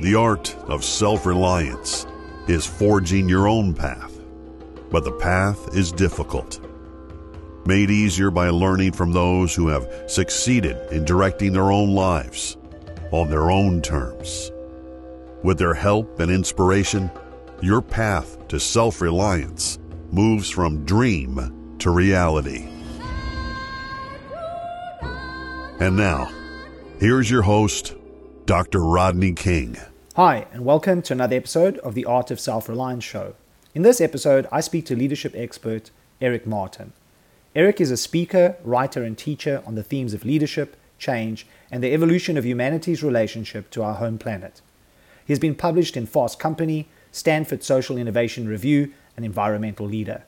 The art of self reliance is forging your own path, but the path is difficult. Made easier by learning from those who have succeeded in directing their own lives on their own terms. With their help and inspiration, your path to self reliance moves from dream to reality. And now, here's your host, Dr. Rodney King. Hi, and welcome to another episode of the Art of Self Reliance show. In this episode, I speak to leadership expert Eric Martin. Eric is a speaker, writer, and teacher on the themes of leadership, change, and the evolution of humanity's relationship to our home planet. He has been published in Fast Company, Stanford Social Innovation Review, and Environmental Leader.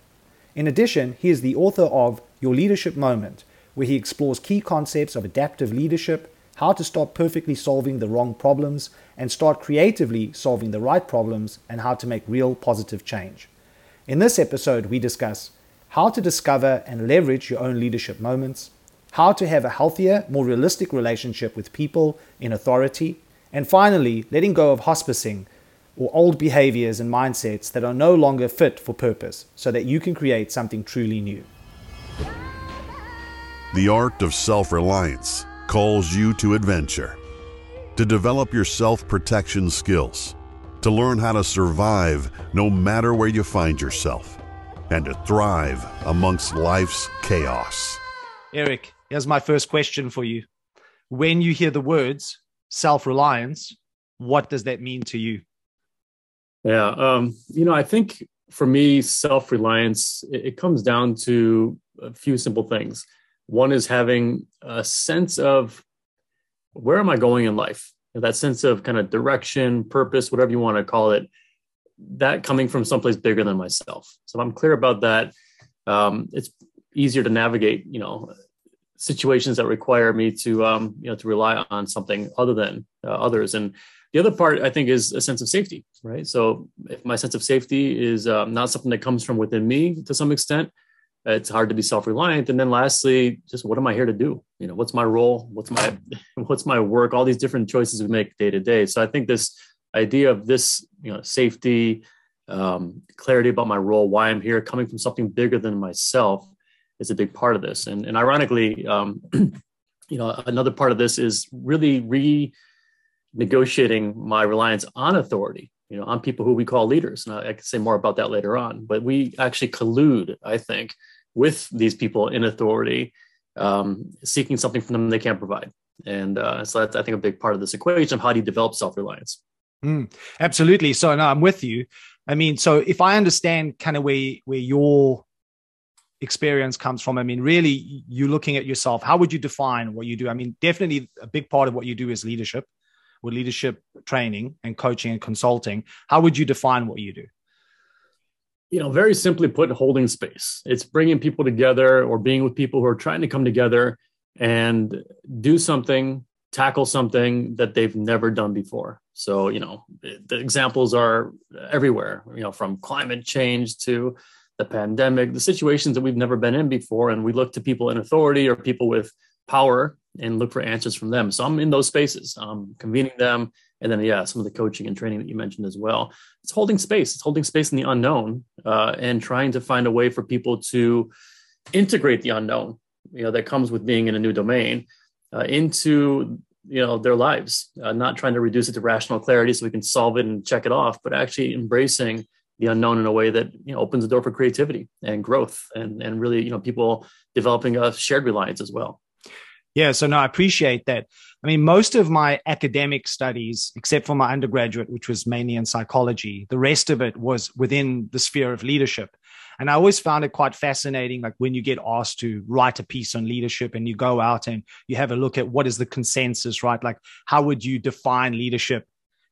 In addition, he is the author of Your Leadership Moment, where he explores key concepts of adaptive leadership how to stop perfectly solving the wrong problems and start creatively solving the right problems and how to make real positive change. In this episode, we discuss how to discover and leverage your own leadership moments, how to have a healthier, more realistic relationship with people in authority, and finally, letting go of hospicing or old behaviors and mindsets that are no longer fit for purpose so that you can create something truly new. The art of self reliance calls you to adventure, to develop your self protection skills, to learn how to survive no matter where you find yourself, and to thrive amongst life's chaos. Eric, here's my first question for you. When you hear the words self reliance, what does that mean to you? Yeah, um, you know, I think for me, self reliance, it, it comes down to a few simple things. One is having a sense of where am I going in life? That sense of kind of direction, purpose, whatever you want to call it, that coming from someplace bigger than myself. So if I'm clear about that, um, it's easier to navigate, you know, situations that require me to, um, you know, to rely on something other than uh, others. And the other part, I think, is a sense of safety, right? So if my sense of safety is um, not something that comes from within me to some extent, it's hard to be self-reliant. And then lastly just what am i here to do? You know what's my role? What's my what's my work? All these different choices we make day to day. So i think this idea of this you know safety um, clarity about my role why i'm here coming from something bigger than myself is a big part of this. And, and ironically um, you know another part of this is really renegotiating my reliance on authority you know on people who we call leaders and I, I can say more about that later on but we actually collude i think with these people in authority, um, seeking something from them they can't provide. And uh, so that's, I think, a big part of this equation of how do you develop self reliance. Mm, absolutely. So, no, I'm with you. I mean, so if I understand kind of where where your experience comes from, I mean, really, you're looking at yourself. How would you define what you do? I mean, definitely a big part of what you do is leadership, with leadership training and coaching and consulting. How would you define what you do? you know, very simply put, holding space. It's bringing people together or being with people who are trying to come together and do something, tackle something that they've never done before. So, you know, the examples are everywhere, you know, from climate change to the pandemic, the situations that we've never been in before. And we look to people in authority or people with power and look for answers from them. So I'm in those spaces, um, convening them, and then yeah some of the coaching and training that you mentioned as well. It's holding space. It's holding space in the unknown uh, and trying to find a way for people to integrate the unknown you know that comes with being in a new domain uh, into you know their lives uh, not trying to reduce it to rational clarity so we can solve it and check it off but actually embracing the unknown in a way that you know opens the door for creativity and growth and and really you know people developing a shared reliance as well yeah, so no, I appreciate that. I mean, most of my academic studies, except for my undergraduate, which was mainly in psychology, the rest of it was within the sphere of leadership. And I always found it quite fascinating, like when you get asked to write a piece on leadership and you go out and you have a look at what is the consensus, right? Like, how would you define leadership?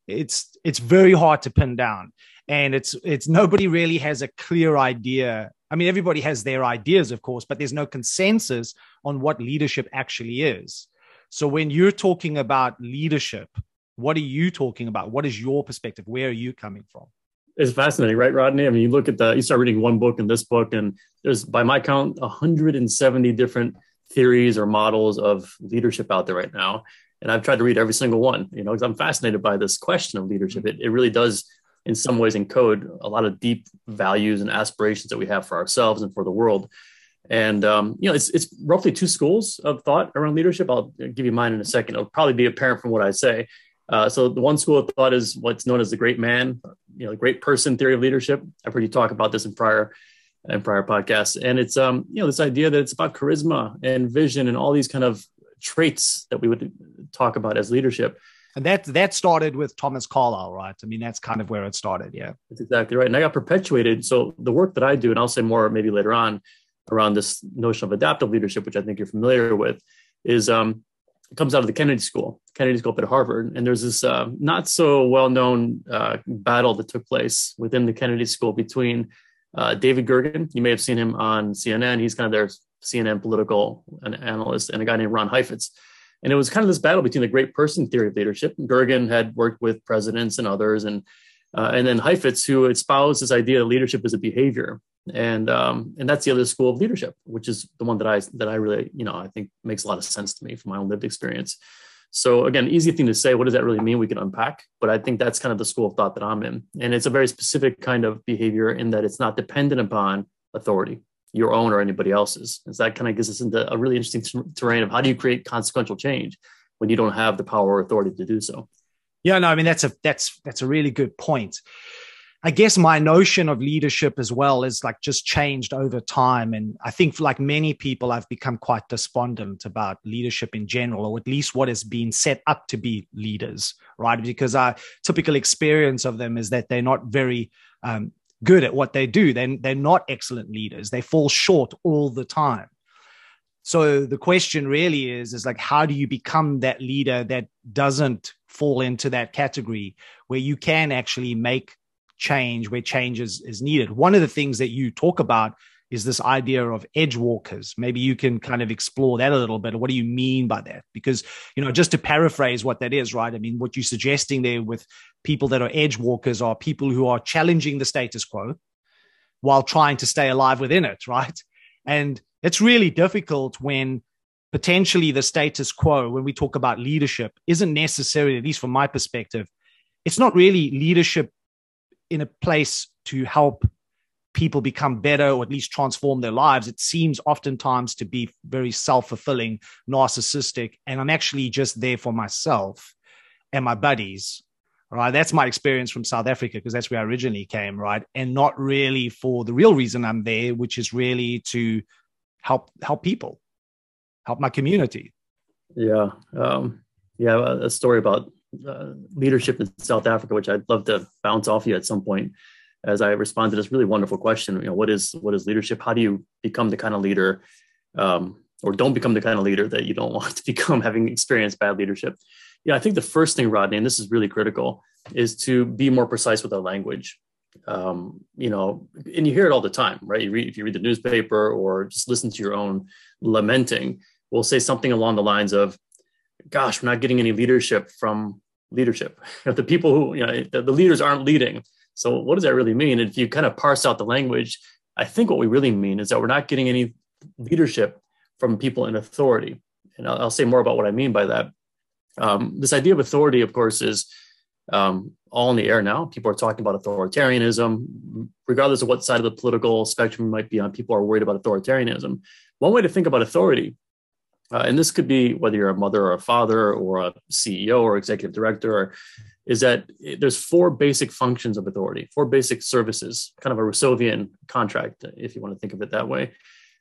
It's it's very hard to pin down, and it's it's nobody really has a clear idea I mean, everybody has their ideas, of course, but there's no consensus on what leadership actually is. So when you're talking about leadership, what are you talking about? What is your perspective? Where are you coming from? It's fascinating, right, Rodney? I mean, you look at the, you start reading one book and this book, and there's, by my count, 170 different theories or models of leadership out there right now. and I've tried to read every single one. You know, because I'm fascinated by this question of leadership. It it really does, in some ways, encode a lot of deep values and aspirations that we have for ourselves and for the world. And um, you know, it's it's roughly two schools of thought around leadership. I'll give you mine in a second. It'll probably be apparent from what I say. Uh, so the one school of thought is what's known as the great man, you know, the great person theory of leadership. I've heard you talk about this in prior in prior podcasts, and it's um you know this idea that it's about charisma and vision and all these kind of traits that we would talk about as leadership. And that that started with Thomas Carlyle, right? I mean, that's kind of where it started. Yeah, that's exactly right. And I got perpetuated. So the work that I do, and I'll say more maybe later on around this notion of adaptive leadership, which I think you're familiar with, is um, comes out of the Kennedy School, Kennedy School up at Harvard. And there's this uh, not so well known uh, battle that took place within the Kennedy School between uh, David Gergen. You may have seen him on CNN. He's kind of their CNN political analyst, and a guy named Ron Heifetz. And it was kind of this battle between the great person theory of leadership. Gergen had worked with presidents and others, and uh, and then Heifetz, who espoused this idea that leadership is a behavior and um, and that's the other school of leadership, which is the one that I that I really you know I think makes a lot of sense to me from my own lived experience. So again, easy thing to say. What does that really mean? We can unpack, but I think that's kind of the school of thought that I'm in, and it's a very specific kind of behavior in that it's not dependent upon authority, your own or anybody else's. And so that kind of gets us into a really interesting terrain of how do you create consequential change when you don't have the power or authority to do so. Yeah, no, I mean that's a that's that's a really good point. I guess my notion of leadership as well is like just changed over time. And I think, like many people, I've become quite despondent about leadership in general, or at least what has been set up to be leaders, right? Because our typical experience of them is that they're not very um, good at what they do. They're, they're not excellent leaders, they fall short all the time. So the question really is, is like, how do you become that leader that doesn't fall into that category where you can actually make change where change is, is needed. One of the things that you talk about is this idea of edge walkers. Maybe you can kind of explore that a little bit. What do you mean by that? Because, you know, just to paraphrase what that is, right? I mean, what you're suggesting there with people that are edge walkers are people who are challenging the status quo while trying to stay alive within it, right? And it's really difficult when potentially the status quo, when we talk about leadership, isn't necessarily, at least from my perspective, it's not really leadership in a place to help people become better or at least transform their lives, it seems oftentimes to be very self fulfilling, narcissistic. And I'm actually just there for myself and my buddies. Right. That's my experience from South Africa because that's where I originally came. Right. And not really for the real reason I'm there, which is really to help help people, help my community. Yeah. Um, yeah. A story about uh, leadership in South Africa, which I'd love to bounce off you at some point as I respond to this really wonderful question. You know, what is what is leadership? How do you become the kind of leader, um, or don't become the kind of leader that you don't want to become, having experienced bad leadership? Yeah, I think the first thing, Rodney, and this is really critical, is to be more precise with our language. Um, you know, and you hear it all the time, right? You read if you read the newspaper or just listen to your own lamenting, we'll say something along the lines of, gosh, we're not getting any leadership from leadership. the people who, you know, the, the leaders aren't leading. So what does that really mean? If you kind of parse out the language, I think what we really mean is that we're not getting any leadership from people in authority. And I'll, I'll say more about what I mean by that. Um, this idea of authority, of course, is um, all in the air now. People are talking about authoritarianism, regardless of what side of the political spectrum might be on. People are worried about authoritarianism. One way to think about authority uh, and this could be whether you're a mother or a father or a CEO or executive director, or, is that there's four basic functions of authority, four basic services, kind of a Rousseauian contract, if you want to think of it that way,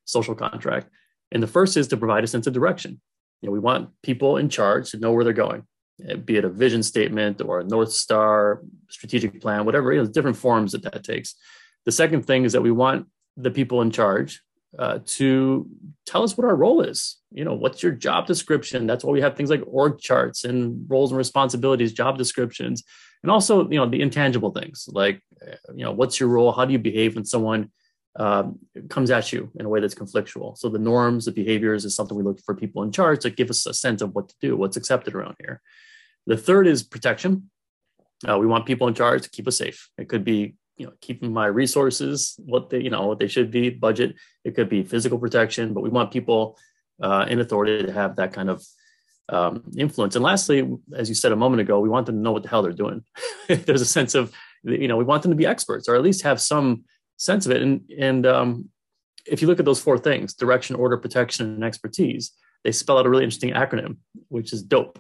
social contract. And the first is to provide a sense of direction. You know, we want people in charge to know where they're going, be it a vision statement or a North Star strategic plan, whatever, you know, different forms that that takes. The second thing is that we want the people in charge uh, to tell us what our role is. You know, what's your job description? That's why we have things like org charts and roles and responsibilities, job descriptions, and also, you know, the intangible things like, you know, what's your role? How do you behave when someone um, comes at you in a way that's conflictual? So the norms, the behaviors is something we look for people in charge to give us a sense of what to do, what's accepted around here. The third is protection. Uh, we want people in charge to keep us safe. It could be you know keeping my resources what they you know what they should be budget it could be physical protection but we want people uh, in authority to have that kind of um, influence. And lastly, as you said a moment ago, we want them to know what the hell they're doing. There's a sense of, you know, we want them to be experts or at least have some sense of it. And and um, if you look at those four things: direction, order, protection, and expertise, they spell out a really interesting acronym, which is DOPE.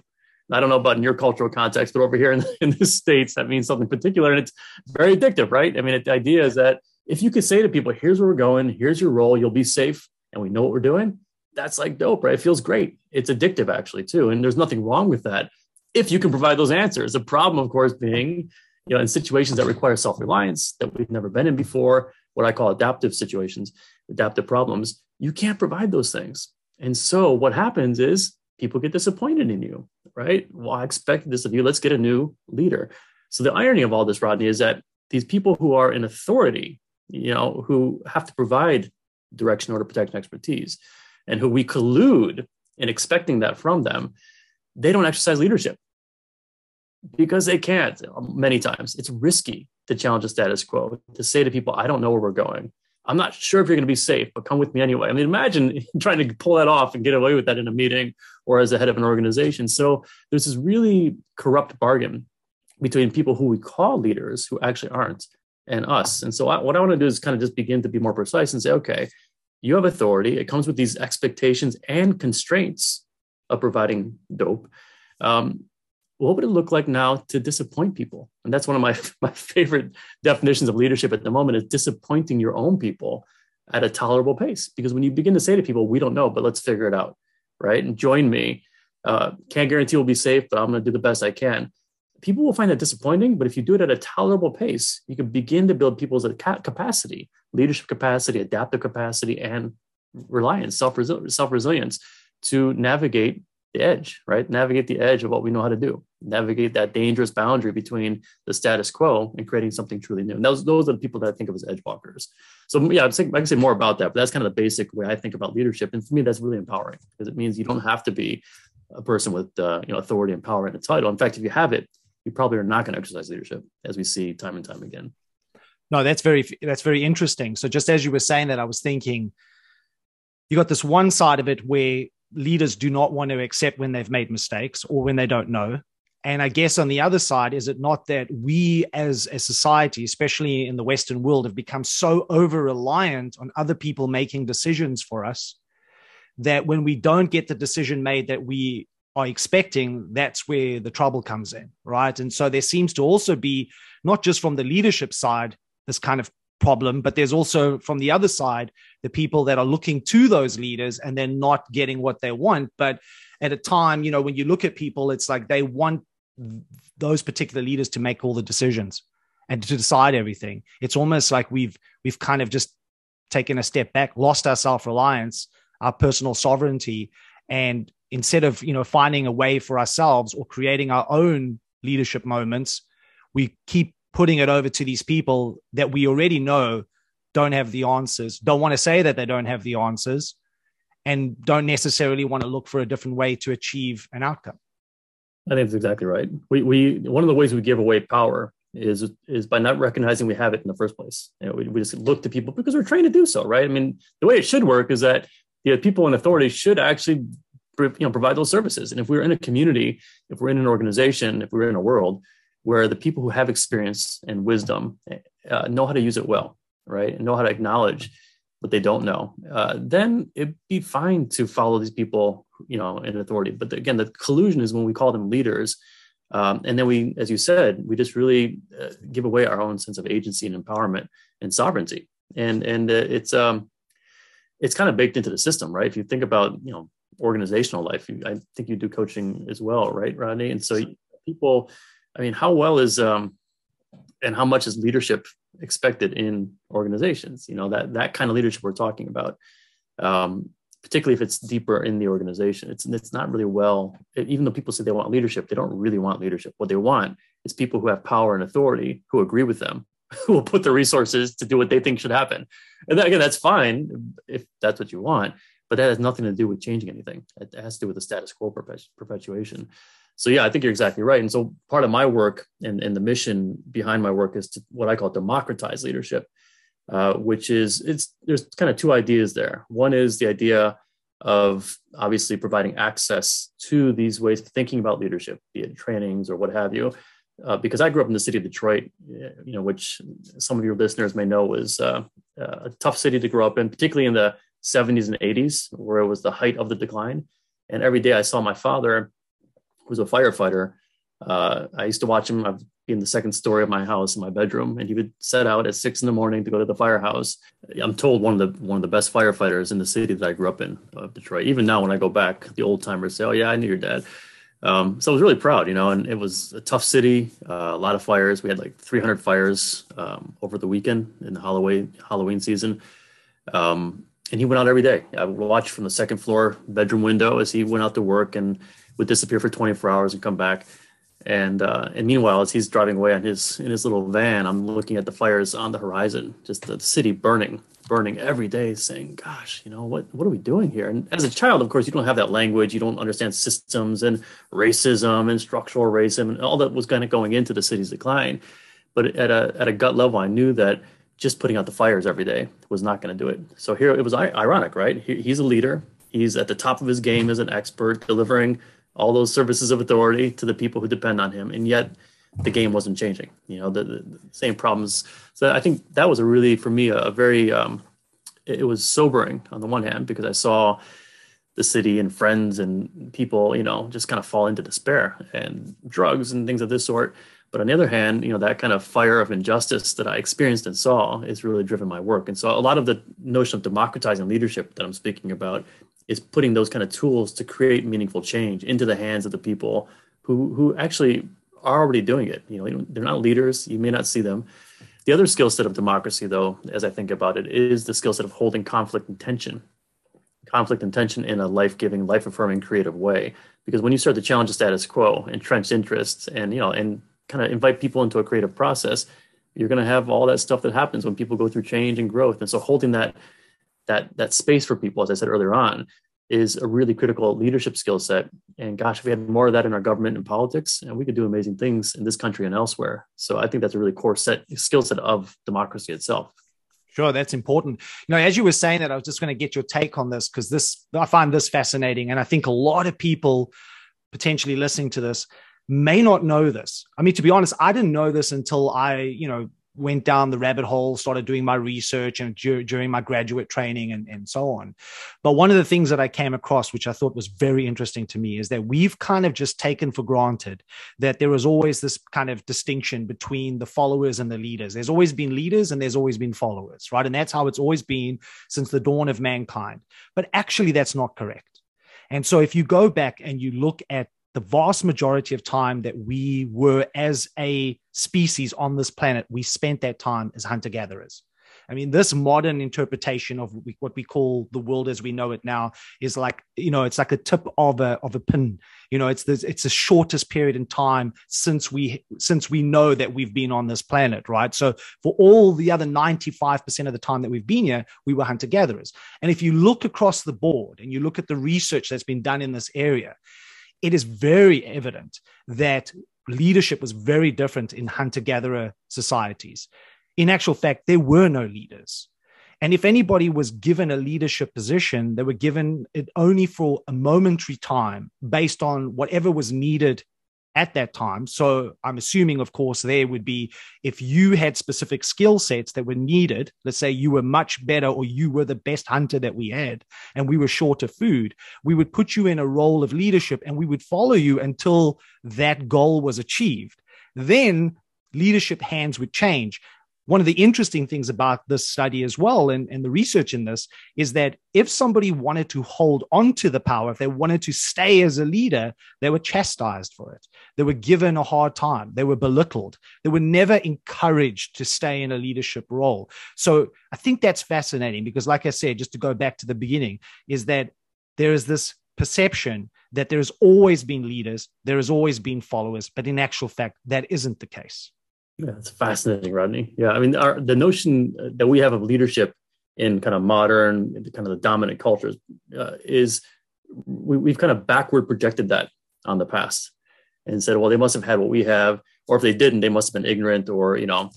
I don't know about in your cultural context, but over here in, in the states, that means something particular, and it's very addictive, right? I mean, it, the idea is that if you could say to people, "Here's where we're going. Here's your role. You'll be safe, and we know what we're doing." That's like dope, right? It feels great. It's addictive, actually, too, and there's nothing wrong with that if you can provide those answers. The problem, of course, being you know in situations that require self-reliance that we've never been in before, what I call adaptive situations, adaptive problems, you can't provide those things. And so what happens is people get disappointed in you, right? Well, I expected this of you. Let's get a new leader. So the irony of all this, Rodney, is that these people who are in authority, you know, who have to provide direction, order, protection, expertise, and who we collude in expecting that from them, they don't exercise leadership because they can't many times. It's risky to challenge the status quo, to say to people, I don't know where we're going. I'm not sure if you're going to be safe, but come with me anyway. I mean, imagine trying to pull that off and get away with that in a meeting or as a head of an organization. So there's this really corrupt bargain between people who we call leaders who actually aren't and us. And so I, what I want to do is kind of just begin to be more precise and say, okay, you have authority. It comes with these expectations and constraints of providing dope. Um, what would it look like now to disappoint people? And that's one of my, my favorite definitions of leadership at the moment is disappointing your own people at a tolerable pace. Because when you begin to say to people, we don't know, but let's figure it out, right? And join me. Uh, can't guarantee we'll be safe, but I'm going to do the best I can. People will find that disappointing, but if you do it at a tolerable pace, you can begin to build people's capacity, leadership capacity, adaptive capacity, and reliance, self resilience to navigate the edge, right? Navigate the edge of what we know how to do. Navigate that dangerous boundary between the status quo and creating something truly new. And those, those are the people that I think of as edge walkers. So yeah, I can say more about that, but that's kind of the basic way I think about leadership. And for me, that's really empowering because it means you don't have to be a person with uh, you know authority and power and a title. In fact, if you have it, you probably are not going to exercise leadership, as we see time and time again. No, that's very that's very interesting. So just as you were saying that, I was thinking you got this one side of it where leaders do not want to accept when they've made mistakes or when they don't know. And I guess on the other side, is it not that we as a society, especially in the Western world, have become so over reliant on other people making decisions for us that when we don't get the decision made that we are expecting, that's where the trouble comes in, right? And so there seems to also be, not just from the leadership side, this kind of problem, but there's also from the other side, the people that are looking to those leaders and they're not getting what they want. But at a time, you know, when you look at people, it's like they want those particular leaders to make all the decisions and to decide everything. It's almost like we've we've kind of just taken a step back, lost our self-reliance, our personal sovereignty, and instead of you know finding a way for ourselves or creating our own leadership moments, we keep putting it over to these people that we already know don't have the answers, don't want to say that they don't have the answers, and don't necessarily want to look for a different way to achieve an outcome. I think that's exactly right. We, we one of the ways we give away power is is by not recognizing we have it in the first place. You know, we, we just look to people because we're trained to do so, right? I mean, the way it should work is that you know, people in authority should actually you know provide those services. And if we're in a community, if we're in an organization, if we're in a world where the people who have experience and wisdom uh, know how to use it well, right, and know how to acknowledge what they don't know, uh, then it'd be fine to follow these people, you know, in authority. But the, again, the collusion is when we call them leaders, um, and then we, as you said, we just really uh, give away our own sense of agency and empowerment and sovereignty, and and uh, it's um, it's kind of baked into the system, right? If you think about, you know, organizational life, I think you do coaching as well, right, Rodney? And so people I mean, how well is um, and how much is leadership expected in organizations? You know, that that kind of leadership we're talking about, um, particularly if it's deeper in the organization. It's it's not really well. Even though people say they want leadership, they don't really want leadership. What they want is people who have power and authority who agree with them, who will put the resources to do what they think should happen. And that, again, that's fine if that's what you want, but that has nothing to do with changing anything. It has to do with the status quo perpetuation so yeah i think you're exactly right and so part of my work and, and the mission behind my work is to what i call democratize leadership uh, which is it's there's kind of two ideas there one is the idea of obviously providing access to these ways of thinking about leadership, be it trainings or what have you. Uh, because I grew up in the city of Detroit, you know, which some of your listeners may know was uh, a tough city to grow up in, particularly in the 70s and 80s, where it was the height of the decline. And every day I saw my father, was a firefighter. Uh, I used to watch him. I've in the second story of my house in my bedroom, and he would set out at six in the morning to go to the firehouse. I'm told one of the one of the best firefighters in the city that I grew up in, of Detroit. Even now, when I go back, the old timers say, "Oh yeah, I knew your dad." Um, so I was really proud, you know, and it was a tough city, uh, a lot of fires. We had like 300 fires um, over the weekend in the Halloween Halloween season. Um, and he went out every day. I would watch from the second floor bedroom window as he went out to work and would disappear for 24 hours and come back. And uh, and meanwhile, as he's driving away on his in his little van, I'm looking at the fires on the horizon, just the city burning, burning every day, saying, "Gosh, you know what? What are we doing here?" And as a child, of course, you don't have that language, you don't understand systems and racism and structural racism and all that was kind of going into the city's decline. But at a at a gut level, I knew that just putting out the fires every day was not going to do it. So here it was ironic, right? He, he's a leader. He's at the top of his game as an expert, delivering all those services of authority to the people who depend on him, and yet the game wasn't changing. You know, the, the, same problems. So I think that was a really, for me, a, a very, um, it, it was sobering on the one hand because I saw the city and friends and people, you know, just kind of fall into despair and drugs and things of this sort. But on the other hand, you know, that kind of fire of injustice that I experienced and saw is really driven my work. And so a lot of the notion of democratizing leadership that I'm speaking about is putting those kind of tools to create meaningful change into the hands of the people who who actually are already doing it. You know, they're not leaders. You may not see them. The other skill set of democracy, though, as I think about it, is the skill set of holding conflict and tension, conflict and tension in a life-giving, life-affirming, creative way. Because when you start to challenge the status quo, entrenched interests, and you know, and kind of invite people into a creative process, you're going to have all that stuff that happens when people go through change and growth. And so, holding that that that space for people, as I said earlier on, is a really critical leadership skill set. And gosh, if we had more of that in our government and politics, and we could do amazing things in this country and elsewhere. So I think that's a really core set skill set of democracy itself. Sure, that's important. You know, as you were saying that, I was just going to get your take on this because this I find this fascinating, and I think a lot of people potentially listening to this may not know this. I mean, to be honest, I didn't know this until I, you know, went down the rabbit hole, started doing my research and dur- during my graduate training and, and so on. But one of the things that I came across, which I thought was very interesting to me, is that we've kind of just taken for granted that there is always this kind of distinction between the followers and the leaders. There's always been leaders and there's always been followers, right? And that's how it's always been since the dawn of mankind. But actually, that's not correct. And so if you go back and you look at the vast majority of time that we were as a species on this planet, we spent that time as hunter gatherers. I mean, this modern interpretation of what we call the world as we know it now is like, you know, it's like a tip of a of a pin. You know, it's the it's the shortest period in time since we since we know that we've been on this planet, right? So for all the other 95% of the time that we've been here, we were hunter gatherers. And if you look across the board and you look at the research that's been done in this area, it is very evident that leadership was very different in hunter gatherer societies. In actual fact, there were no leaders. And if anybody was given a leadership position, they were given it only for a momentary time based on whatever was needed at that time. So I'm assuming, of course, there would be if you had specific skill sets that were needed, let's say you were much better or you were the best hunter that we had and we were short of food, we would put you in a role of leadership and we would follow you until that goal was achieved. Then leadership hands would change one of the interesting things about this study as well and, and the research in this is that if somebody wanted to hold on to the power if they wanted to stay as a leader they were chastised for it. They were given a hard time. They were belittled. They were never encouraged to stay in a leadership role. So i think that's fascinating because like i said just to go back to the beginning is that there is this perception that there's always been leaders there has always been followers but in actual fact that isn't the case yeah, it's fascinating, Rodney. Yeah, I mean, our, the notion that we have of leadership in kind of modern, kind of the dominant cultures, uh, is we, have kind of backward projected that on the past and said, well, they must have had what we have, or if they didn't, they must have been ignorant or you know,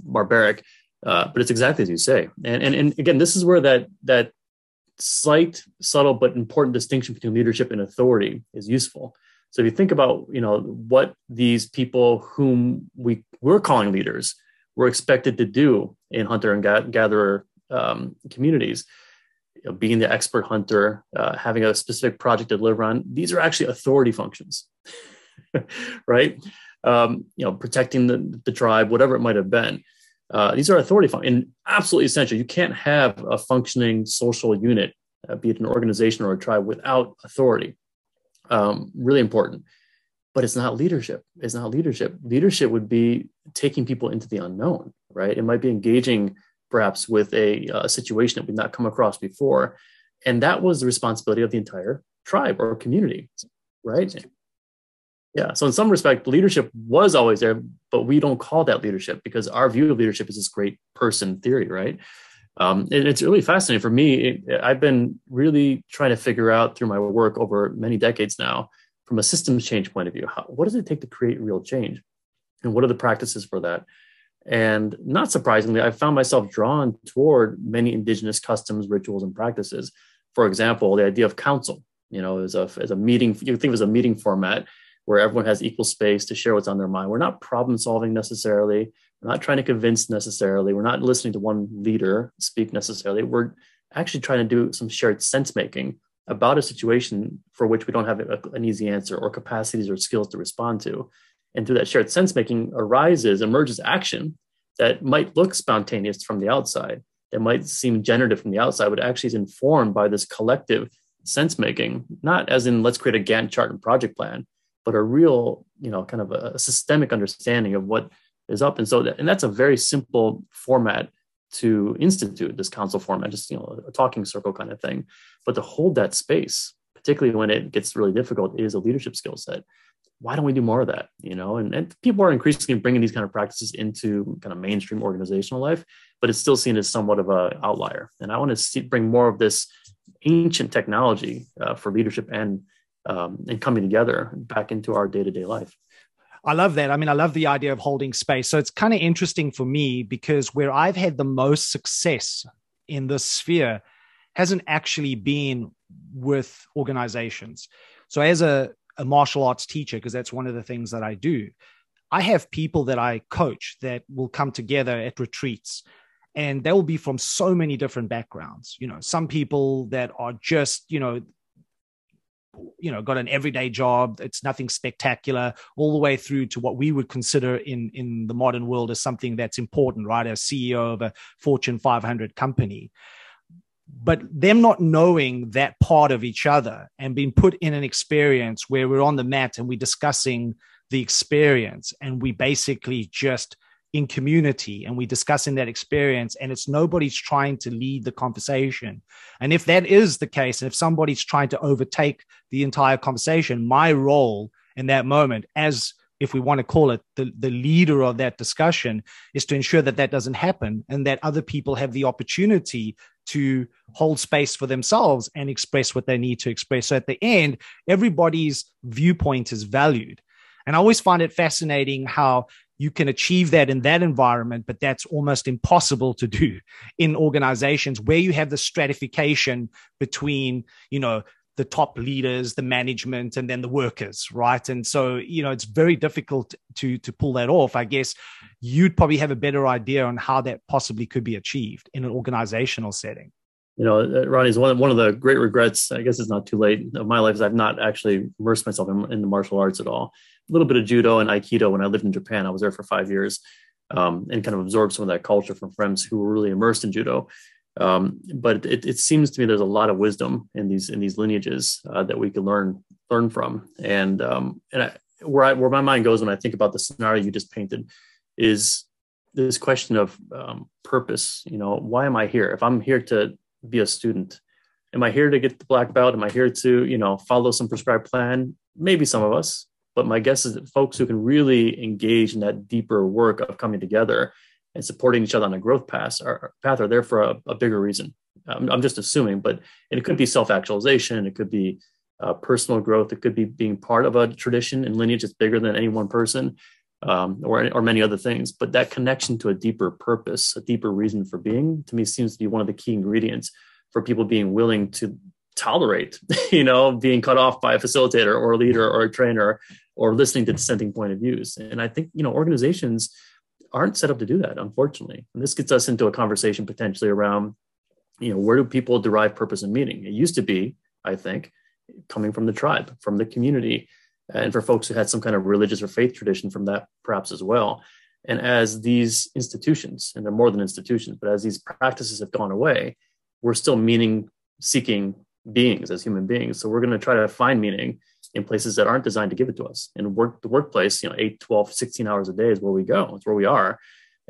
barbaric. Uh, but it's exactly as you say, and and and again, this is where that that slight, subtle, but important distinction between leadership and authority is useful. So if you think about, you know, what these people whom we we're calling leaders were expected to do in hunter and gatherer um, communities, you know, being the expert hunter, uh, having a specific project to deliver on, these are actually authority functions, right? Um, you know, protecting the, the tribe, whatever it might have been. Uh, these are authority functions and absolutely essential. You can't have a functioning social unit, uh, be it an organization or a tribe, without authority. Um, really important. But it's not leadership. It's not leadership. Leadership would be taking people into the unknown, right? It might be engaging perhaps with a, a situation that we've not come across before. And that was the responsibility of the entire tribe or community, right? Yeah. So in some respect, leadership was always there, but we don't call that leadership because our view of leadership is this great person theory, right? Um, and it's really fascinating for me. I've been really trying to figure out through my work over many decades now, from a systems change point of view, how, what does it take to create real change, and what are the practices for that? And not surprisingly, I found myself drawn toward many indigenous customs, rituals, and practices. For example, the idea of council, you know, as a as a meeting, you think of it as a meeting format where everyone has equal space to share what's on their mind. We're not problem solving necessarily. We're not trying to convince necessarily. We're not listening to one leader speak necessarily. We're actually trying to do some shared sense making about a situation for which we don't have a, an easy answer or capacities or skills to respond to. And through that shared sense making arises, emerges action that might look spontaneous from the outside, that might seem generative from the outside, but actually is informed by this collective sense making, not as in let's create a Gantt chart and project plan, but a real, you know, kind of a, a systemic understanding of what is up. And so, that, and that's a very simple format to institute this council format, just you know, a talking circle kind of thing. But to hold that space, particularly when it gets really difficult, is a leadership skill set. Why don't we do more of that? You know, and, and people are increasingly bringing these kind of practices into kind of mainstream organizational life, but it's still seen as somewhat of an outlier. And I want to see, bring more of this ancient technology uh, for leadership and um, and coming together back into our day to day life. I love that. I mean, I love the idea of holding space. So it's kind of interesting for me because where I've had the most success in this sphere hasn't actually been with organizations. So as a, a martial arts teacher, because that's one of the things that I do, I have people that I coach that will come together at retreats and they will be from so many different backgrounds you know some people that are just you know you know got an everyday job. It's nothing spectacular all the way through to what we would consider in in the modern world as something that's important right? As ceo of a fortune 500 company. But them not knowing that part of each other and being put in an experience where we're on the mat and we're discussing the experience and we basically just in community and we're discussing that experience and it's nobody's trying to lead the conversation. And if that is the case and if somebody's trying to overtake the entire conversation my role in that moment as if we want to call it the, the leader of that discussion is to ensure that that doesn't happen and that other people have the opportunity to hold space for themselves and express what they need to express. So at the end everybody's viewpoint is valued. And I always find it fascinating how you can achieve that in that environment, but that's almost impossible to do in organizations where you have the stratification between, you know, the top leaders, the management, and then the workers, right? And so, you know, it's very difficult to to pull that off. I guess you'd probably have a better idea on how that possibly could be achieved in an organizational setting. You know, uh, Ronnie is one one of the great regrets. I guess it's not too late of my life is I've not actually immersed myself in, in the martial arts at all a little bit of judo and aikido when I lived in Japan. I was there for five years um, and kind of absorbed some of that culture from friends who were really immersed in judo. Um, but it, it, seems to me there's a lot of wisdom in these in these lineages uh, that we can learn learn from. And um, and I, where I, where my mind goes when I think about the scenario you just painted is this question of um, purpose. You know, why am I here? If I'm here to be a student, am I here to get the black belt? Am I here to you know follow some prescribed plan? Maybe some of us, but my guess is that folks who can really engage in that deeper work of coming together and supporting each other on a growth path are, path are there for a, a bigger reason. I'm, I'm, just assuming, but it could be self-actualization. It could be uh, personal growth. It could be being part of a tradition and lineage that's bigger than any one person, um, or or many other things. But that connection to a deeper purpose, a deeper reason for being, to me seems to be one of the key ingredients for people being willing to tolerate, you know, being cut off by a facilitator or a leader or a trainer or listening to dissenting point of views. And I think, you know, organizations aren't set up to do that, unfortunately. And this gets us into a conversation potentially around, you know, where do people derive purpose and meaning? It used to be, I think, coming from the tribe, from the community, and for folks who had some kind of religious or faith tradition from that perhaps as well. And as these institutions, and they're more than institutions, but as these practices have gone away, we're still meaning seeking beings as human beings. So we're going to try to find meaning in places that aren't designed to give it to us. And work the workplace, you know, 8, 12, 16 hours a day is where we go. It's where we are.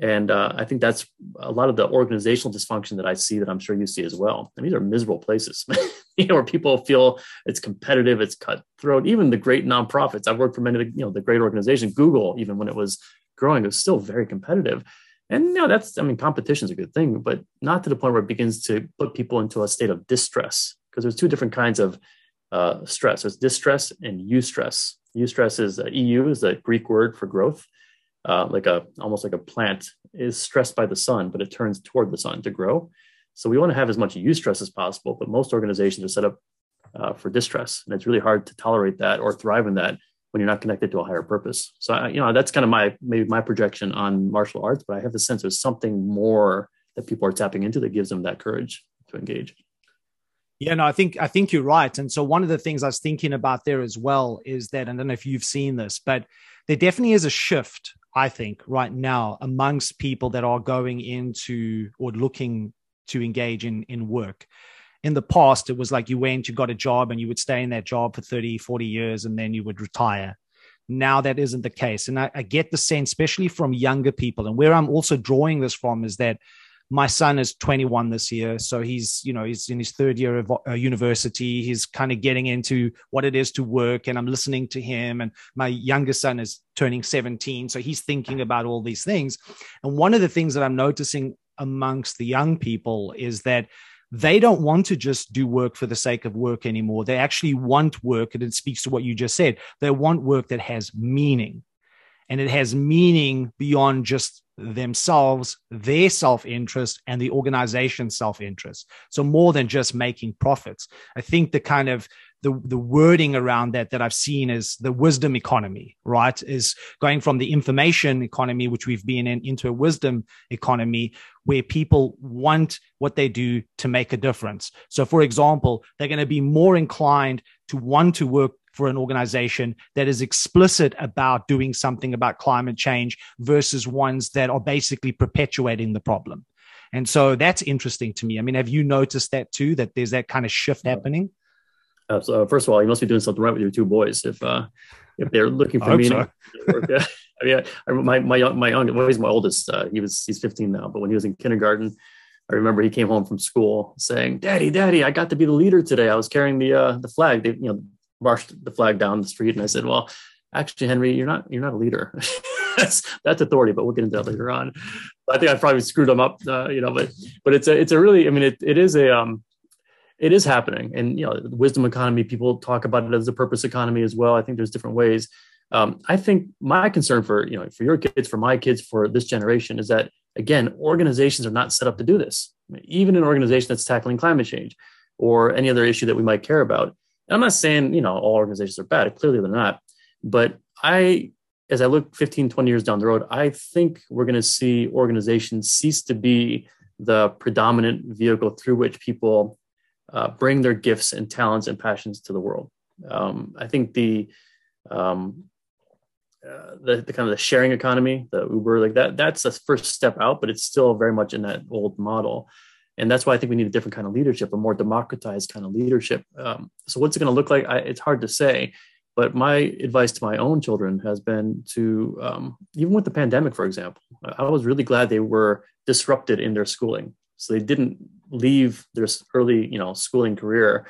And uh, I think that's a lot of the organizational dysfunction that I see that I'm sure you see as well. And these are miserable places, you know, where people feel it's competitive, it's cutthroat. Even the great nonprofits, I've worked for many of the, you know, the great organization, Google, even when it was growing, it was still very competitive. And you know, that's, I mean, competition is a good thing, but not to the point where it begins to put people into a state of distress because there's two different kinds of uh, stress. There's distress and eustress. Eustress is uh, EU is the Greek word for growth, uh, like a almost like a plant is stressed by the sun, but it turns toward the sun to grow. So we want to have as much eustress as possible, but most organizations are set up uh, for distress, and it's really hard to tolerate that or thrive in that when you're not connected to a higher purpose. So I, you know that's kind of my maybe my projection on martial arts, but I have the sense there's something more that people are tapping into that gives them that courage to engage. Yeah, no, I think I think you're right. And so one of the things I was thinking about there as well is that, I don't know if you've seen this, but there definitely is a shift, I think, right now amongst people that are going into or looking to engage in in work. In the past, it was like you went, you got a job, and you would stay in that job for 30, 40 years, and then you would retire. Now that isn't the case. And I, I get the sense, especially from younger people, and where I'm also drawing this from is that my son is 21 this year so he's you know he's in his third year of uh, university. He's kind of getting into what it is to work and i'm listening to him and my youngest son is turning 17 so he's thinking about all these things. And one of the things that i'm noticing amongst the young people is that they don't want to just do work for the sake of work anymore. They actually want work and it speaks to what you just said. They want work that has meaning and it has meaning beyond just themselves, their self interest, and the organization's self interest. So, more than just making profits. I think the kind of the, the wording around that that I've seen is the wisdom economy, right? Is going from the information economy, which we've been in, into a wisdom economy where people want what they do to make a difference. So, for example, they're going to be more inclined to want to work for an organization that is explicit about doing something about climate change versus ones that are basically perpetuating the problem. And so that's interesting to me. I mean, have you noticed that too, that there's that kind of shift happening? Uh, so first of all, you must be doing something right with your two boys if uh, if they're looking for meaning. So. I mean, I, my my young, my young, well, he's my oldest. Uh, he was he's 15 now, but when he was in kindergarten, I remember he came home from school saying, "Daddy, Daddy, I got to be the leader today. I was carrying the uh, the flag. They, you know, marched the flag down the street, and I said, "Well, actually, Henry, you're not you're not a leader. that's that's authority, but we'll get into that later on. I think I probably screwed them up, uh, you know. But but it's a it's a really I mean it it is a um it is happening, and you know wisdom economy. People talk about it as a purpose economy as well. I think there's different ways. Um, I think my concern for you know for your kids, for my kids, for this generation is that again organizations are not set up to do this. Even an organization that's tackling climate change or any other issue that we might care about I'm not saying, you know, all organizations are bad. Clearly they're not. But I, as I look 15, 20 years down the road, I think we're going to see organizations cease to be the predominant vehicle through which people uh, bring their gifts and talents and passions to the world. Um, I think the, um, uh, the, the kind of the sharing economy, the Uber, like that, that's the first step out, but it's still very much in that old model and that's why I think we need a different kind of leadership, a more democratized kind of leadership. Um, so, what's it going to look like? I, it's hard to say. But my advice to my own children has been to, um, even with the pandemic, for example, I was really glad they were disrupted in their schooling. So they didn't leave their early, you know, schooling career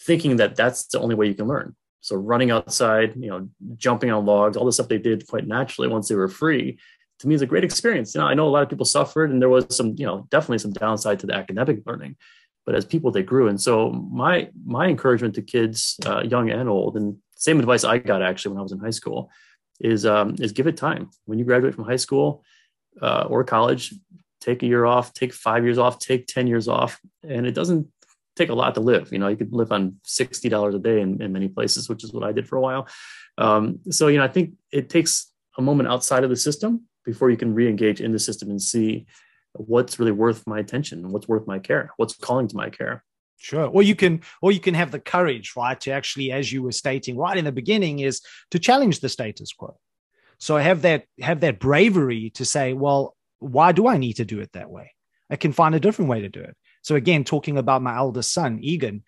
thinking that that's the only way you can learn. So running outside, you know, jumping on logs, all the stuff they did quite naturally once they were free, to me is a great experience. You know, I know a lot of people suffered, and there was some, you know, definitely some downside to the academic learning. But as people, they grew, and so my my encouragement to kids, uh, young and old, and same advice I got actually when I was in high school, is um, is give it time. When you graduate from high school uh, or college, take a year off, take five years off, take ten years off, and it doesn't take a lot to live. You know, you could live on sixty dollars a day in, in, many places, which is what I did for a while. Um, so you know, I think it takes a moment outside of the system before you can re-engage in the system and see what's really worth my attention, what's worth my care, what's calling to my care. Sure. Or you can, or you can have the courage, right, to actually, as you were stating right in the beginning, is to challenge the status quo. So have that, have that bravery to say, well, why do I need to do it that way? I can find a different way to do it. So again, talking about my eldest son, Egan,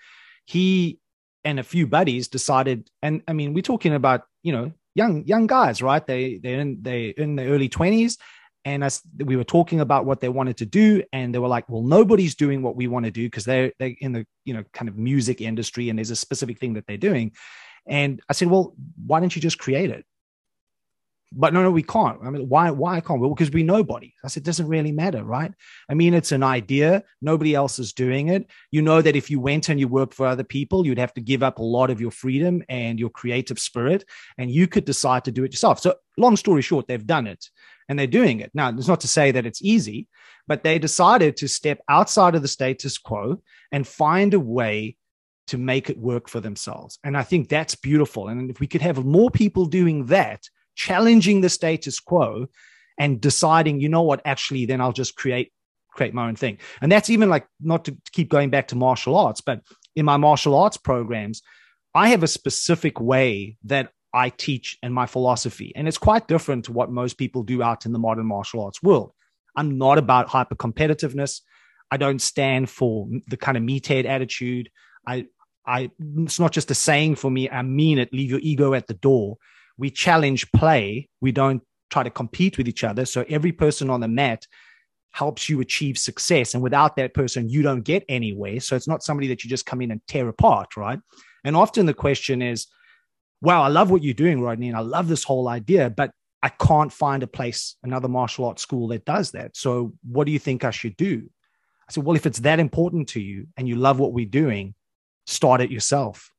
he and a few buddies decided, and I mean, we're talking about, you know, young, young guys, right? They, they're in, they in their early twenties. And as we were talking about what they wanted to do and they were like well nobody's doing what we want to do because they're, they're in the you know kind of music industry and there's a specific thing that they're doing. And i said well why don't you just create it but no no we can't. I mean why why can't we? Well, because we know nobody i said it doesn't really matter right? I mean it's an idea. Nobody else is doing it. You know that if you went and you worked for other people you'd have to give up a lot of your freedom and your creative spirit and you could decide to do it yourself. So long story short they've done it and they're doing it. Now, it's not to say that it's easy, but they decided to step outside of the status quo and find a way to make it work for themselves. And I think that's beautiful. And if we could have more people doing that, challenging the status quo and deciding, you know what, actually, then I'll just create create my own thing. And that's even like not to keep going back to martial arts, but in my martial arts programs, I have a specific way that I teach and my philosophy. And it's quite different to what most people do out in the modern martial arts world. I'm not about hyper competitiveness. I don't stand for the kind of meathead attitude. I, I, it's not just a saying for me. I mean it. Leave your ego at the door. We challenge play. We don't try to compete with each other. So every person on the mat helps you achieve success. And without that person, you don't get anywhere. So it's not somebody that you just come in and tear apart, right? And often the question is, wow, I love what you're doing, Rodney, and I love this whole idea, but I can't find a place, another martial arts school that does that. So what do you think I should do? I said, well, if it's that important to you and you love what we're doing, start it yourself.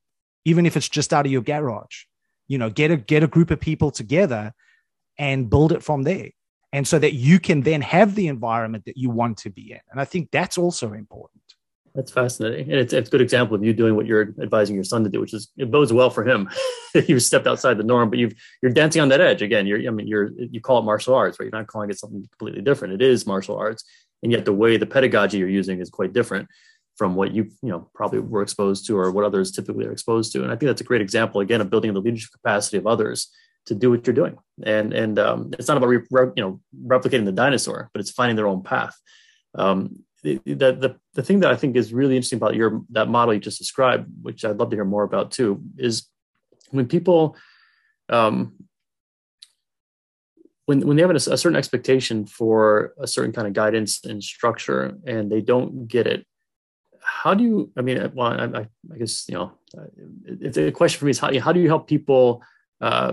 Even if it's just out of your garage, you know, get a get a group of people together and build it from there. And so that you can then have the environment that you want to be in. And I think that's also important. That's fascinating, and it's, it's a good example of you doing what you're advising your son to do, which is it bodes well for him. you've stepped outside the norm, but you've you're dancing on that edge again. You're I mean you're you call it martial arts, right? You're not calling it something completely different. It is martial arts, and yet the way the pedagogy you're using is quite different from what you you know probably were exposed to or what others typically are exposed to. And I think that's a great example again of building the leadership capacity of others to do what you're doing. And and um, it's not about re, re, you know replicating the dinosaur, but it's finding their own path. Um, the, the, the thing that I think is really interesting about your that model you just described, which I'd love to hear more about too, is when people um, when when they have a, a, certain expectation for a certain kind of guidance and structure and they don't get it how do you i mean well i, I guess you know it's a question for me is how, how do you help people uh,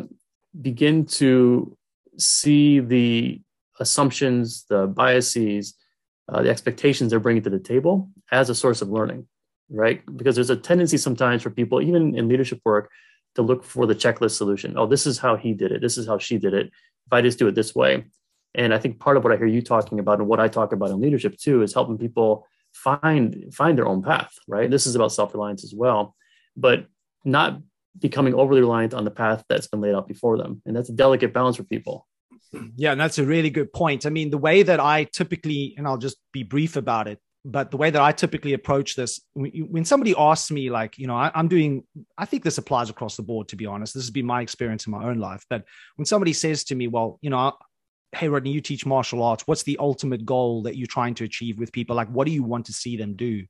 begin to see the assumptions the biases uh, the expectations they're bringing to the table as a source of learning, right? Because there's a tendency sometimes for people, even in leadership work, to look for the checklist solution. Oh, this is how he did it. This is how she did it. If I just do it this way. And I think part of what I hear you talking about and what I talk about in leadership too is helping people find find their own path, right? This is about self-reliance as well, but not becoming overly reliant on the path that's been laid out before them. And that's a delicate balance for people. Yeah, and that's a really good point. I mean, the way that I typically, and I'll just be brief about it, but the way that I typically approach this, when somebody asks me, like, you know, I, am doing, I think this applies across the board, to be honest. This has been my experience in my own life. But when somebody says to me, well, you know, hey, Rodney, you teach martial arts. What's the ultimate goal that you're trying to achieve with people? Like, what do you want to see them do?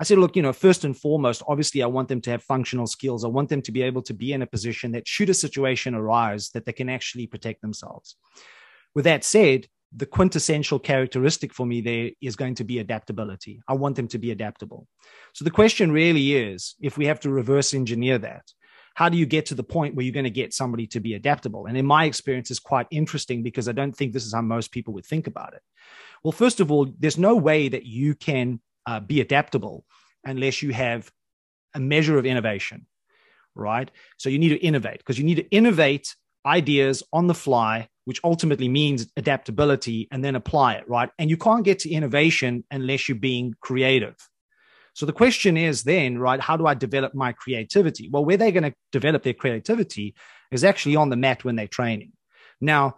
I said, look, you know, first and foremost, obviously, I want them to have functional skills. I want them to be able to be in a position that, should a situation arise, that they can actually protect themselves. With that said, the quintessential characteristic for me there is going to be adaptability. I want them to be adaptable. So the question really is if we have to reverse engineer that, how do you get to the point where you're going to get somebody to be adaptable? And in my experience, is quite interesting because I don't think this is how most people would think about it. Well, first of all, there's no way that you can uh, be adaptable unless you have a measure of innovation, right? So you need to innovate because you need to innovate ideas on the fly, which ultimately means adaptability, and then apply it, right? And you can't get to innovation unless you're being creative. So the question is then, right, how do I develop my creativity? Well, where they're going to develop their creativity is actually on the mat when they're training. Now,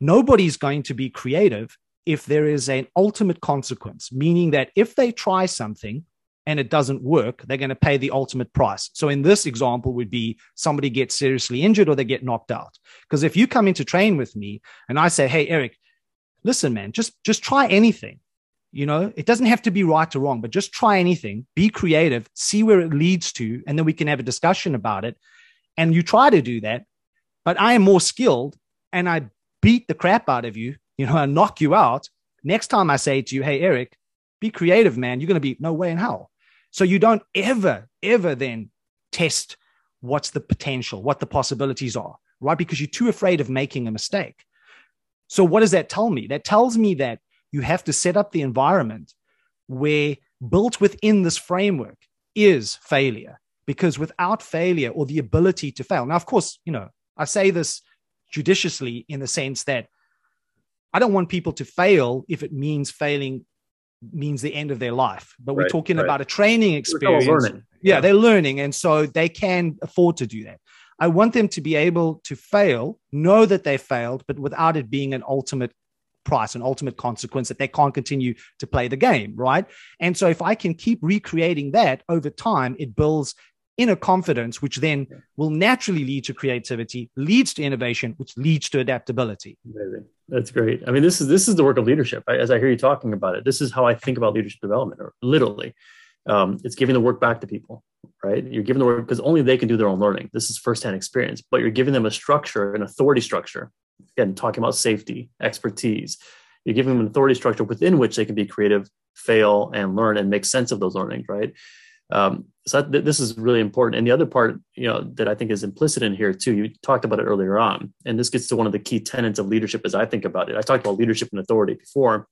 nobody's going to be creative if there is an ultimate consequence, meaning that if they try something and it doesn't work, they're going to pay the ultimate price. So in this example would be somebody gets seriously injured or they get knocked out. Because if you come in to train with me and I say, "Hey Eric, listen man, just just try anything." You know, it doesn't have to be right or wrong, but just try anything, be creative, see where it leads to, and then we can have a discussion about it. And you try to do that, but I am more skilled and I beat the crap out of you, you know, I knock you out. Next time I say to you, Hey, Eric, be creative, man, you're going to be no way in hell. So you don't ever, ever then test what's the potential, what the possibilities are, right? Because you're too afraid of making a mistake. So what does that tell me? That tells me that you have to set up the environment where built within this framework is failure because without failure or the ability to fail now of course you know i say this judiciously in the sense that i don't want people to fail if it means failing means the end of their life. But we're talking right. about a training experience. Yeah, yeah, they're learning. And so they can afford to do that. I want them to be able to fail, know that they failed, but without it being an ultimate price, an ultimate consequence that they can't continue to play the game, right? And so if I can keep recreating that over time, it builds inner confidence, which then will naturally lead to creativity, leads to innovation, which leads to adaptability. Amazing. That's great. I mean, this is this is the work of leadership. As I hear you talking about it, this is how I think about leadership development. Or literally, um, it's giving the work back to people. Right? You're giving the work because only they can do their own learning. This is firsthand experience, but you're giving them a structure, an authority structure. Again, talking about safety, expertise. You're giving them an authority structure within which they can be creative, fail, and learn and make sense of those learnings. Right? Um, so that, this is really important. And the other part, you know, that I think is implicit in here too, you talked about it earlier on, and this gets to one of the key tenets of leadership as I think about it. I talked about leadership and authority before,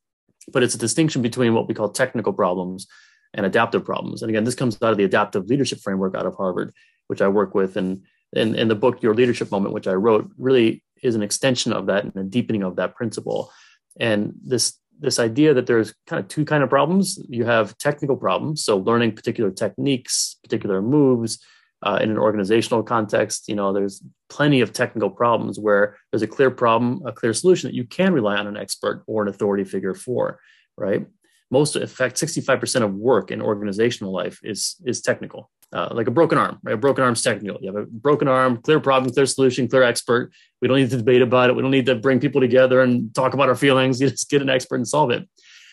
but it's a distinction between what we call technical problems and adaptive problems. And again, this comes out of the adaptive leadership framework out of Harvard, which I work with. And in, in the book, Your Leadership Moment, which I wrote, really is an extension of that and a deepening of that principle. And this this idea that there's kind of two kind of problems. You have technical problems, so learning particular techniques, particular moves uh, in an organizational context. You know, there's plenty of technical problems where there's a clear problem, a clear solution that you can rely on an expert or an authority figure for, right? Most, in fact, 65% of work in organizational life is is technical uh, like a broken arm, right? A broken arm's technical. You have a broken arm, clear problem, clear solution, clear expert. We don't need to debate about it. We don't need to bring people together and talk about our feelings. You just get an expert and solve it.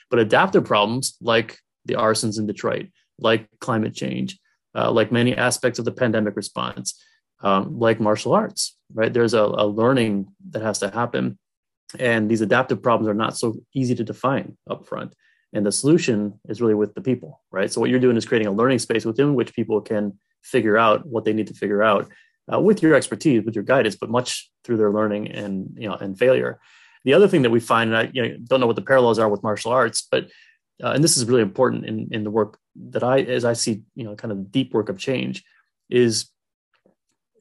But adaptive problems like the arsons in Detroit, like climate change, uh, like many aspects of the pandemic response, um, like martial arts, right? There's a, a learning that has to happen. And these adaptive problems are not so easy to define up upfront and the solution is really with the people right? So what you're doing is creating a learning space within which people can figure out what they need to figure out uh, with your expertise with your guidance but much through their learning and you know and failure. The other thing that we find and i you know, don't know what the parallels are with martial arts but uh, and this is really important in, in the work that i as i see you know kind of deep work of change is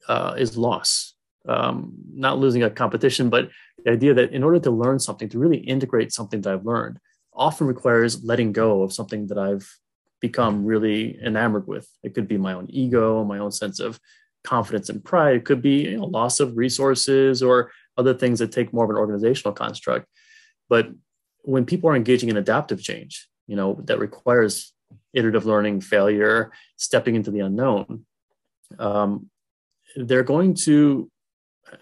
uh, is loss. Um, not losing a competition but the idea that in order to learn something to really integrate something that i've learned often requires letting go of something that I've become really enamored with. It could be my own ego, my own sense of confidence and pride. It could be you know, loss of resources or other things that take more of an organizational construct. But when people are engaging in adaptive change, you know, that requires iterative learning, failure, stepping into the unknown, um, they're going to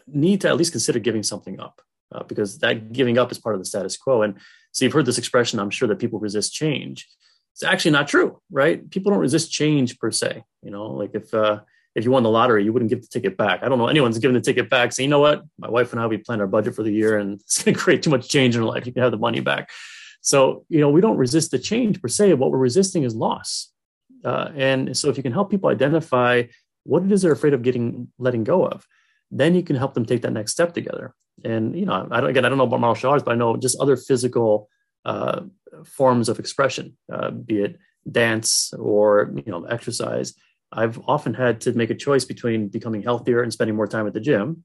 need to at least consider giving something up uh, because that giving up is part of the status quo. And so you've heard this expression, I'm sure that people resist change. It's actually not true, right? People don't resist change per se. You know, like if uh, if you won the lottery, you wouldn't give the ticket back. I don't know anyone's giving the ticket back. So you know what? My wife and I we planned our budget for the year, and it's going to create too much change in our life. You can have the money back. So you know, we don't resist the change per se. What we're resisting is loss. Uh, and so if you can help people identify what it is they're afraid of getting letting go of, then you can help them take that next step together and you know, I don't, again, I don't know about martial arts, but I know just other physical uh, forms of expression, uh, be it dance or you know exercise. I've often had to make a choice between becoming healthier and spending more time at the gym,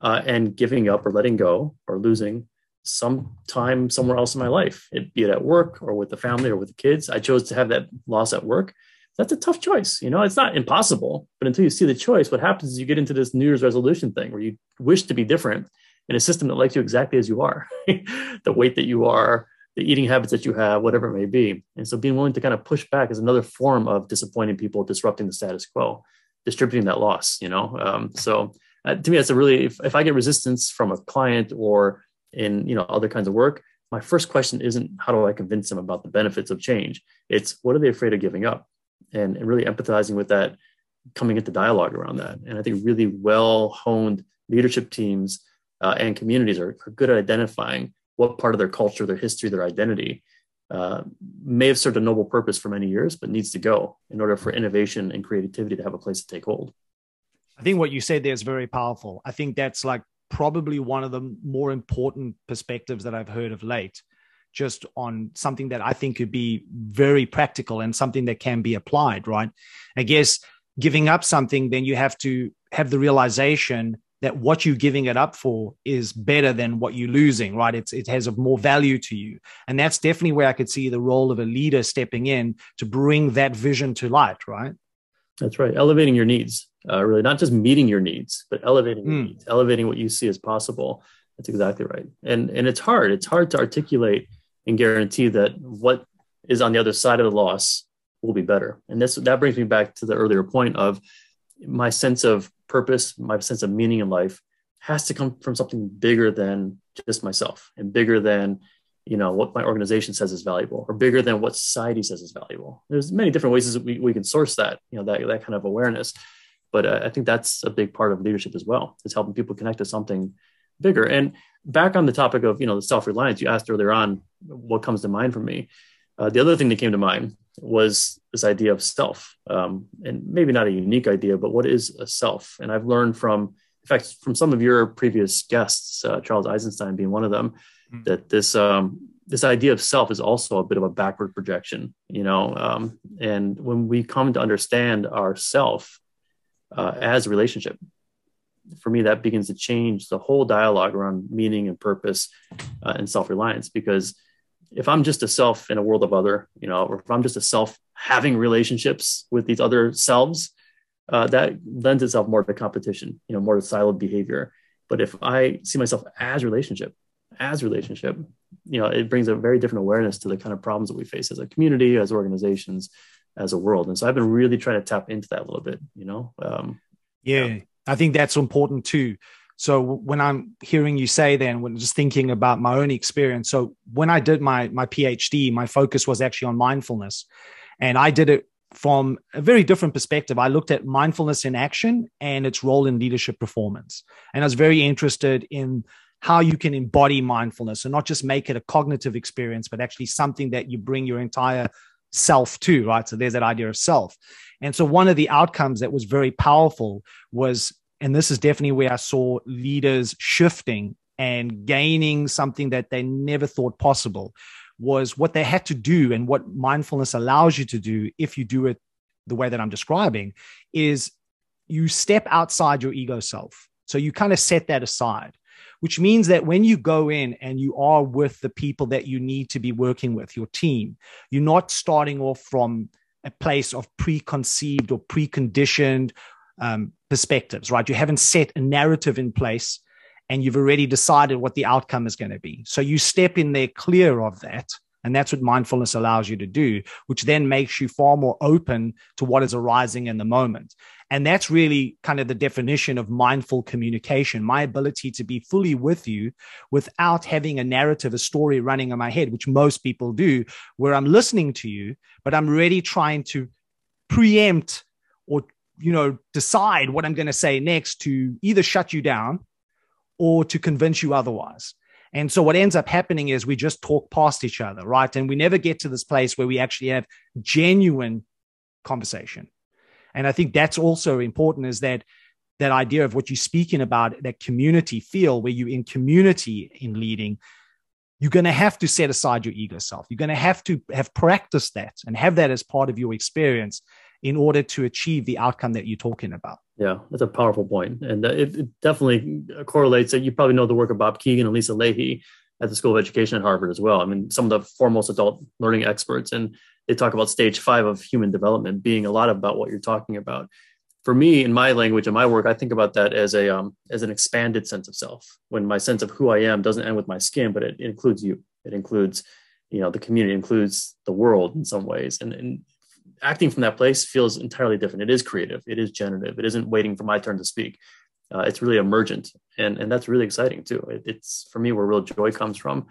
uh, and giving up or letting go or losing some time somewhere else in my life, it, be it at work or with the family or with the kids. I chose to have that loss at work. That's a tough choice. You know, it's not impossible, but until you see the choice, what happens is you get into this New Year's resolution thing where you wish to be different in a system that likes you exactly as you are, the weight that you are, the eating habits that you have, whatever it may be. And so being willing to kind of push back is another form of disappointing people, disrupting the status quo, distributing that loss, you know? Um, so uh, to me, that's a really, if, if I get resistance from a client or in, you know, other kinds of work, my first question isn't how do I convince them about the benefits of change? It's what are they afraid of giving up? And, and really empathizing with that, coming into dialogue around that. And I think really well honed leadership teams uh, and communities are, are good at identifying what part of their culture, their history, their identity uh, may have served a noble purpose for many years, but needs to go in order for innovation and creativity to have a place to take hold. I think what you said there is very powerful. I think that's like probably one of the more important perspectives that I've heard of late, just on something that I think could be very practical and something that can be applied, right? I guess giving up something, then you have to have the realization that what you're giving it up for is better than what you're losing, right? It's, it has a more value to you. And that's definitely where I could see the role of a leader stepping in to bring that vision to light, right? That's right. Elevating your needs, uh, really, not just meeting your needs, but elevating mm. needs, elevating what you see as possible. That's exactly right. And, and it's hard. It's hard to articulate and guarantee that what is on the other side of the loss will be better. And this, that brings me back to the earlier point of my sense of purpose, my sense of meaning in life has to come from something bigger than just myself and bigger than you know what my organization says is valuable or bigger than what society says is valuable. There's many different ways that we, we can source that you know that, that kind of awareness. But uh, i think that's a big part of leadership as well. Is helping people connect to something bigger. And back on the topic of you know the self-reliance you asked earlier on what comes to mind for me uh, the other thing that came to mind was this idea of self, um, and maybe not a unique idea, but what is a self? And I've learned from, in fact, from some of your previous guests, uh, Charles Eisenstein being one of them, mm-hmm. that this um, this idea of self is also a bit of a backward projection, you know. Um, and when we come to understand ourself uh, as a relationship, for me, that begins to change the whole dialogue around meaning and purpose uh, and self reliance because if I'm just a self in a world of other, you know, or if I'm just a self having relationships with these other selves, uh, that lends itself more to competition, you know, more to siloed behavior. But if I see myself as relationship, as relationship, you know, it brings a very different awareness to the kind of problems that we face as a community, as organizations, as a world. And so I've been really trying to tap into that a little bit, you know. Um, yeah, yeah, I think that's important too. So when I'm hearing you say then, when just thinking about my own experience, so when I did my my PhD, my focus was actually on mindfulness, and I did it from a very different perspective. I looked at mindfulness in action and its role in leadership performance, and I was very interested in how you can embody mindfulness and not just make it a cognitive experience, but actually something that you bring your entire self to, right? So there's that idea of self. And so one of the outcomes that was very powerful was and this is definitely where I saw leaders shifting and gaining something that they never thought possible was what they had to do and what mindfulness allows you to do if you do it the way that I'm describing is you step outside your ego self. So you kind of set that aside, which means that when you go in and you are with the people that you need to be working with, your team, you're not starting off from a place of preconceived or preconditioned um, perspectives, right? You haven't set a narrative in place and you've already decided what the outcome is going to be. So you step in there clear of that. And that's what mindfulness allows you to do, which then makes you far more open to what is arising in the moment. And that's really kind of the definition of mindful communication my ability to be fully with you without having a narrative, a story running in my head, which most people do, where I'm listening to you, but I'm really trying to preempt or you know, decide what I'm going to say next to either shut you down or to convince you otherwise. And so what ends up happening is we just talk past each other, right? And we never get to this place where we actually have genuine conversation. And I think that's also important is that that idea of what you're speaking about, that community feel where you're in community in leading, you're going to have to set aside your ego self. You're going to have to have practiced that and have that as part of your experience in order to achieve the outcome that you're talking about. Yeah, that's a powerful point. And it, it definitely correlates that you probably know the work of Bob Kegan and Lisa Lahey at the School of Education at Harvard as well. I mean, some of the foremost adult learning experts, and they talk about stage five of human development being a lot about what you're talking about. For me, in my language and my work, I think about that as a um, as an expanded sense of self. When my sense of who I am doesn't end with my skin, but it, it includes you. It includes, you know, the community, includes the world in some ways, and, and acting from that place feels entirely different. It is creative. It is generative. It isn't waiting for my turn to speak. Uh, it's really emergent, and and that's really exciting too. It, it's for me where real joy comes from,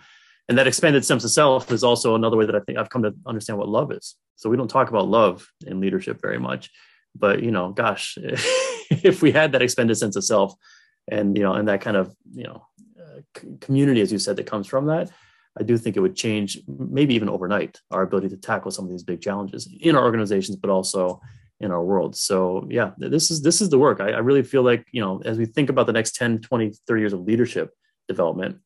and that expanded sense of self is also another way that I think I've come to understand what love is. So we don't talk about love in leadership very much, but you know, gosh, if we had that expanded sense of self, and you know, and that kind of you know uh, community, as you said, that comes from that, I do think it would change, maybe even overnight, our ability to tackle some of these big challenges in our organizations, but also in our world. So yeah, this is this is the work. I, I really feel like, you know, as we think about the next 10, 20, 30 years of leadership development,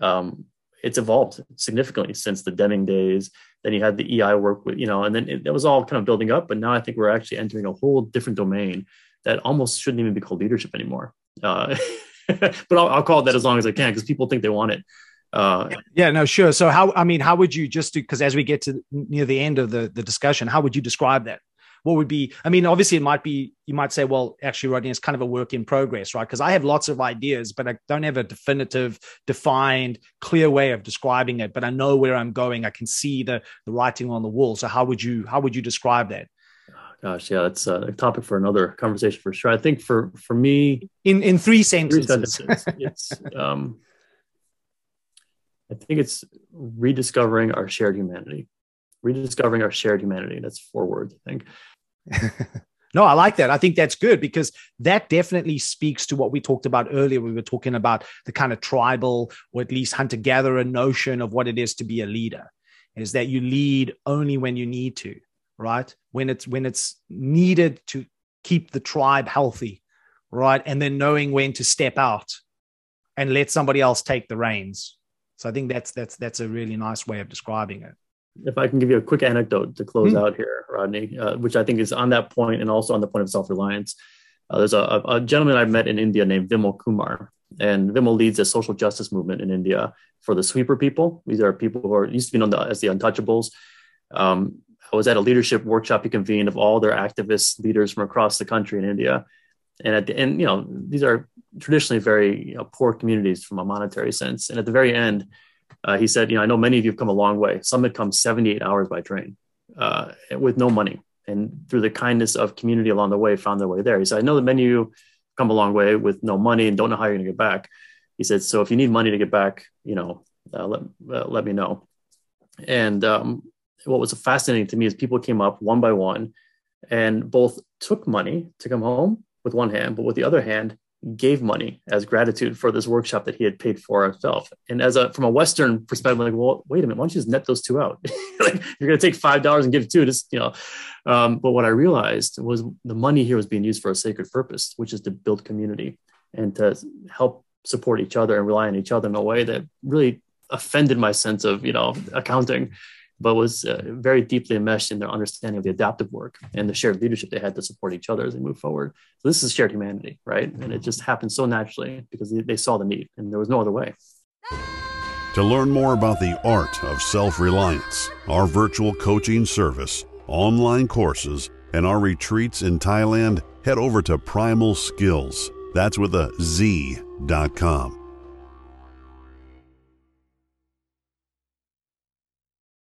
um, it's evolved significantly since the Deming days. Then you had the EI work with, you know, and then it, it was all kind of building up. But now I think we're actually entering a whole different domain that almost shouldn't even be called leadership anymore. Uh, but I'll, I'll, call it that as long as I can because people think they want it. Uh, yeah, no, sure. So how, I mean, how would you just do, because as we get to near the end of the, the discussion, how would you describe that? What would be, I mean, obviously it might be, you might say, well, actually, Rodney, it's kind of a work in progress, right? Because I have lots of ideas, but I don't have a definitive, defined, clear way of describing it, but I know where I'm going. I can see the, the writing on the wall. So how would you, how would you describe that? Gosh, yeah, that's a topic for another conversation for sure. I think for for me, in in three sentences, three sentences it's um, I think it's rediscovering our shared humanity. Rediscovering our shared humanity. That's four words, I think. no, I like that. I think that's good because that definitely speaks to what we talked about earlier. We were talking about the kind of tribal or at least hunter gatherer notion of what it is to be a leader is that you lead only when you need to, right? When it's when it's needed to keep the tribe healthy, right? And then knowing when to step out and let somebody else take the reins so I think that's that's that's a really nice way of describing it. If I can give you a quick anecdote to close mm-hmm. out here, Rodney, uh, which I think is on that point and also on the point of self-reliance. Uh, there's a, a, gentleman I've met in India named Vimal Kumar, and Vimal leads a social justice movement in India for the sweeper people. These are people who are used to be known as the untouchables. Um, I was at a leadership workshop he convened of all their activist leaders from across the country in India, and at the end, you know, these are traditionally very you know, poor communities from a monetary sense. And at the very end, uh, he said, you know, I know many of you have come a long way. Some had come 78 hours by train uh, with no money. And through the kindness of community along the way, found their way there. He said, I know that many of you come a long way with no money and don't know how you're going to get back. He said, so if you need money to get back, you know, uh, let, uh, let me know. And um, what was fascinating to me is people came up one by one and both took money to come home with one hand, but with the other hand, gave money as gratitude for this workshop that he had paid for himself. And as a from a Western perspective, like, well, wait a minute, why don't you just net those two out? like, you're going to take five dollars and give two, just you know. Um, but what I realized was the money here was being used for a sacred purpose, which is to build community and to help support each other and rely on each other in a way that really offended my sense of you know accounting but was uh, very deeply enmeshed in their understanding of the adaptive work and the shared leadership they had to support each other as they move forward. So this is shared humanity, right? And it just happened so naturally because they, saw the need and there was no other way. To learn more about the art of self reliance, our virtual coaching service, online courses, and our retreats in Thailand, head over to Primal Skillz. That's with a Z.com.